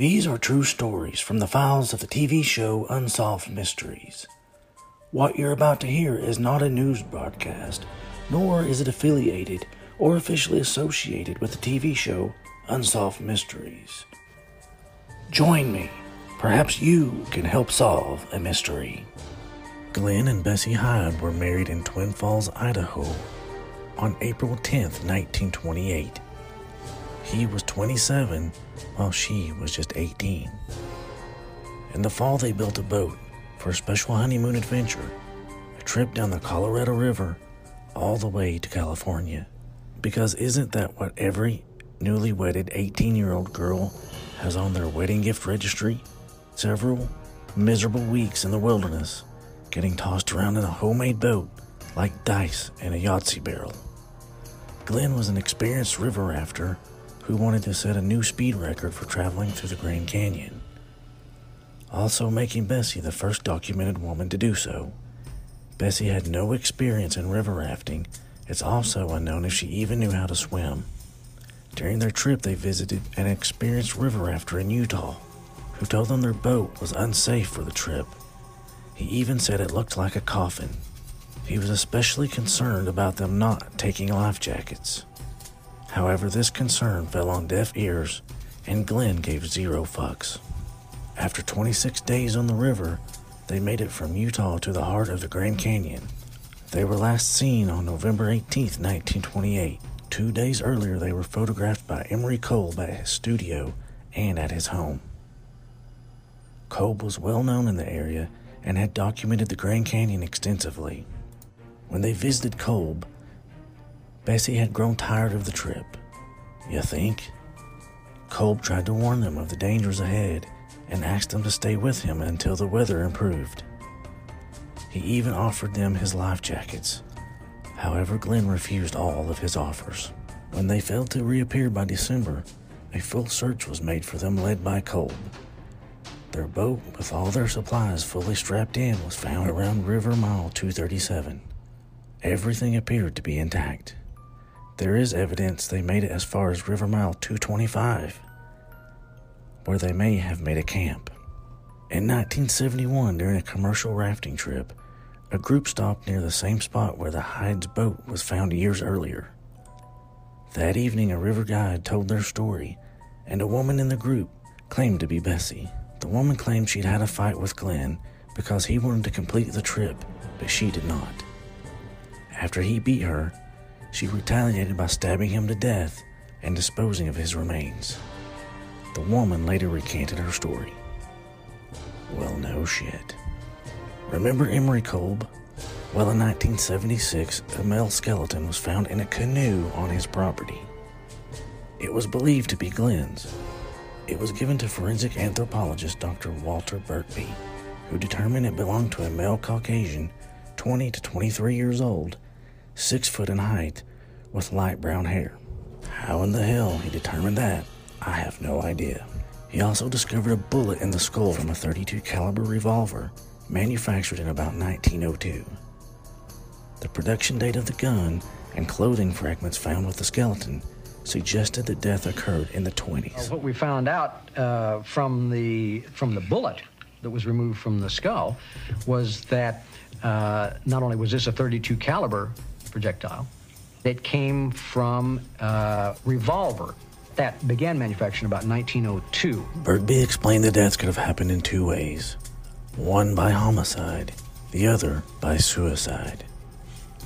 These are true stories from the files of the TV show Unsolved Mysteries. What you're about to hear is not a news broadcast, nor is it affiliated or officially associated with the TV show Unsolved Mysteries. Join me. Perhaps you can help solve a mystery. Glen and Bessie Hyde were married in Twin Falls, Idaho on April 10, 1928. He was 27 while she was just 18. In the fall, they built a boat for a special honeymoon adventure, a trip down the Colorado River all the way to California. Because isn't that what every newly wedded 18 year old girl has on their wedding gift registry? Several miserable weeks in the wilderness, getting tossed around in a homemade boat like dice in a Yahtzee barrel. Glen was an experienced river rafter who wanted to set a new speed record for traveling through the Grand Canyon, also making Bessie the first documented woman to do so. Bessie had no experience in river rafting. It's also unknown if she even knew how to swim. During their trip, they visited an experienced river rafter in Utah who told them their boat was unsafe for the trip. He even said it looked like a coffin. He was especially concerned about them not taking life jackets. However, this concern fell on deaf ears, and Glen gave zero fucks. After 26 days on the river, they made it from Utah to the heart of the Grand Canyon. They were last seen on November 18, 1928. Two days earlier, they were photographed by Emery Kolb at his studio and at his home. Kolb was well known in the area and had documented the Grand Canyon extensively. When they visited Kolb, Bessie had grown tired of the trip. You think? Kolb tried to warn them of the dangers ahead and asked them to stay with him until the weather improved. He even offered them his life jackets. However, Glen refused all of his offers. When they failed to reappear by December, a full search was made for them led by Kolb. Their boat, with all their supplies fully strapped in, was found around River Mile 237. Everything appeared to be intact. There is evidence they made it as far as River Mile 225, where they may have made a camp. In 1971, during a commercial rafting trip, a group stopped near the same spot where the Hyde's boat was found years earlier. That evening, a river guide told their story, and a woman in the group claimed to be Bessie. The woman claimed she'd had a fight with Glen because he wanted to complete the trip, but she did not. After he beat her, she retaliated by stabbing him to death and disposing of his remains. The woman later recanted her story. Well, no shit. Remember Emery Kolb? Well, in 1976, a male skeleton was found in a canoe on his property. It was believed to be Glen's. It was given to forensic anthropologist Dr. Walter Birkby, who determined it belonged to a male Caucasian, 20 to 23 years old, six foot in height, with light brown hair. How in the hell he determined that, I have no idea. He also discovered a bullet in the skull from a 32 caliber revolver manufactured in about 1902. The production date of the gun and clothing fragments found with the skeleton suggested that death occurred in the 20s. What we found out uh, from the from the bullet that was removed from the skull was that uh, not only was this a 32 caliber projectile, it came from a revolver that began manufacturing about 1902. Birkby explained the deaths could have happened in two ways one by homicide, the other by suicide.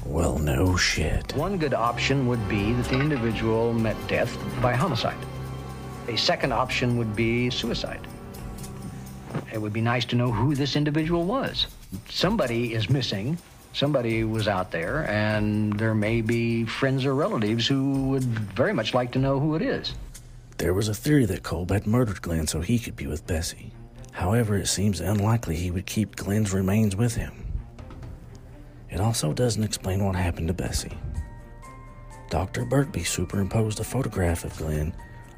Well, no shit. One good option would be that the individual met death by homicide. A second option would be suicide. It would be nice to know who this individual was. Somebody is missing. Somebody was out there, and there may be friends or relatives who would very much like to know who it is. There was a theory that Kolb had murdered Glen so he could be with Bessie. However, it seems unlikely he would keep Glen's remains with him. It also doesn't explain what happened to Bessie. Dr. Birkby superimposed a photograph of Glen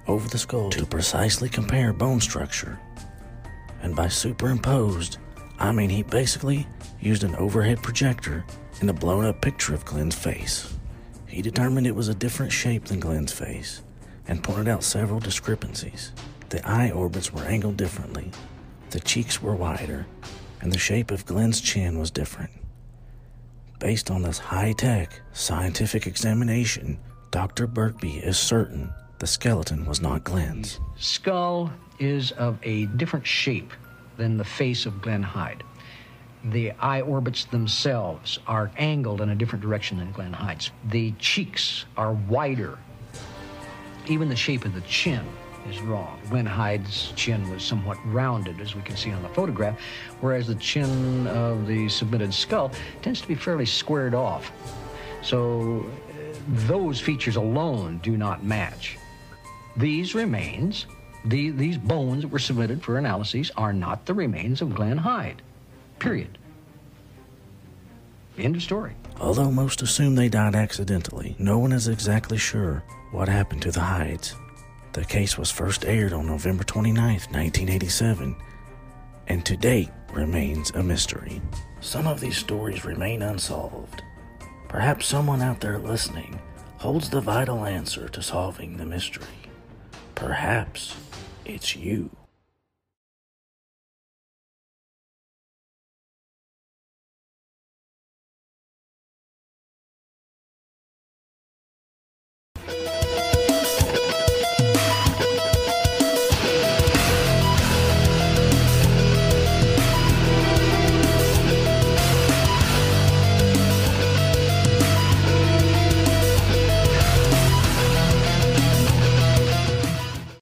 over the skull to precisely compare bone structure. And by superimposed, I mean he basically used an overhead projector and a blown up picture of Glen's face. He determined it was a different shape than Glen's face and pointed out several discrepancies. The eye orbits were angled differently, the cheeks were wider, and the shape of Glen's chin was different. Based on this high tech scientific examination, Dr. Birkby is certain the skeleton was not Glen's. Skull is of a different shape than the face of Glen Hyde. The eye orbits themselves are angled in a different direction than Glen Hyde's. The cheeks are wider. Even the shape of the chin is wrong. Glen Hyde's chin was somewhat rounded, as we can see on the photograph, whereas the chin of the submitted skull tends to be fairly squared off. So uh, those features alone do not match. These remains, the, these bones that were submitted for analyses, are not the remains of Glen Hyde. Period. End of story. Although most assume they died accidentally, no one is exactly sure what happened to the Hydes. The case was first aired on November 29, 1987, and to date remains a mystery. Some of these stories remain unsolved. Perhaps someone out there listening holds the vital answer to solving the mystery. Perhaps it's you.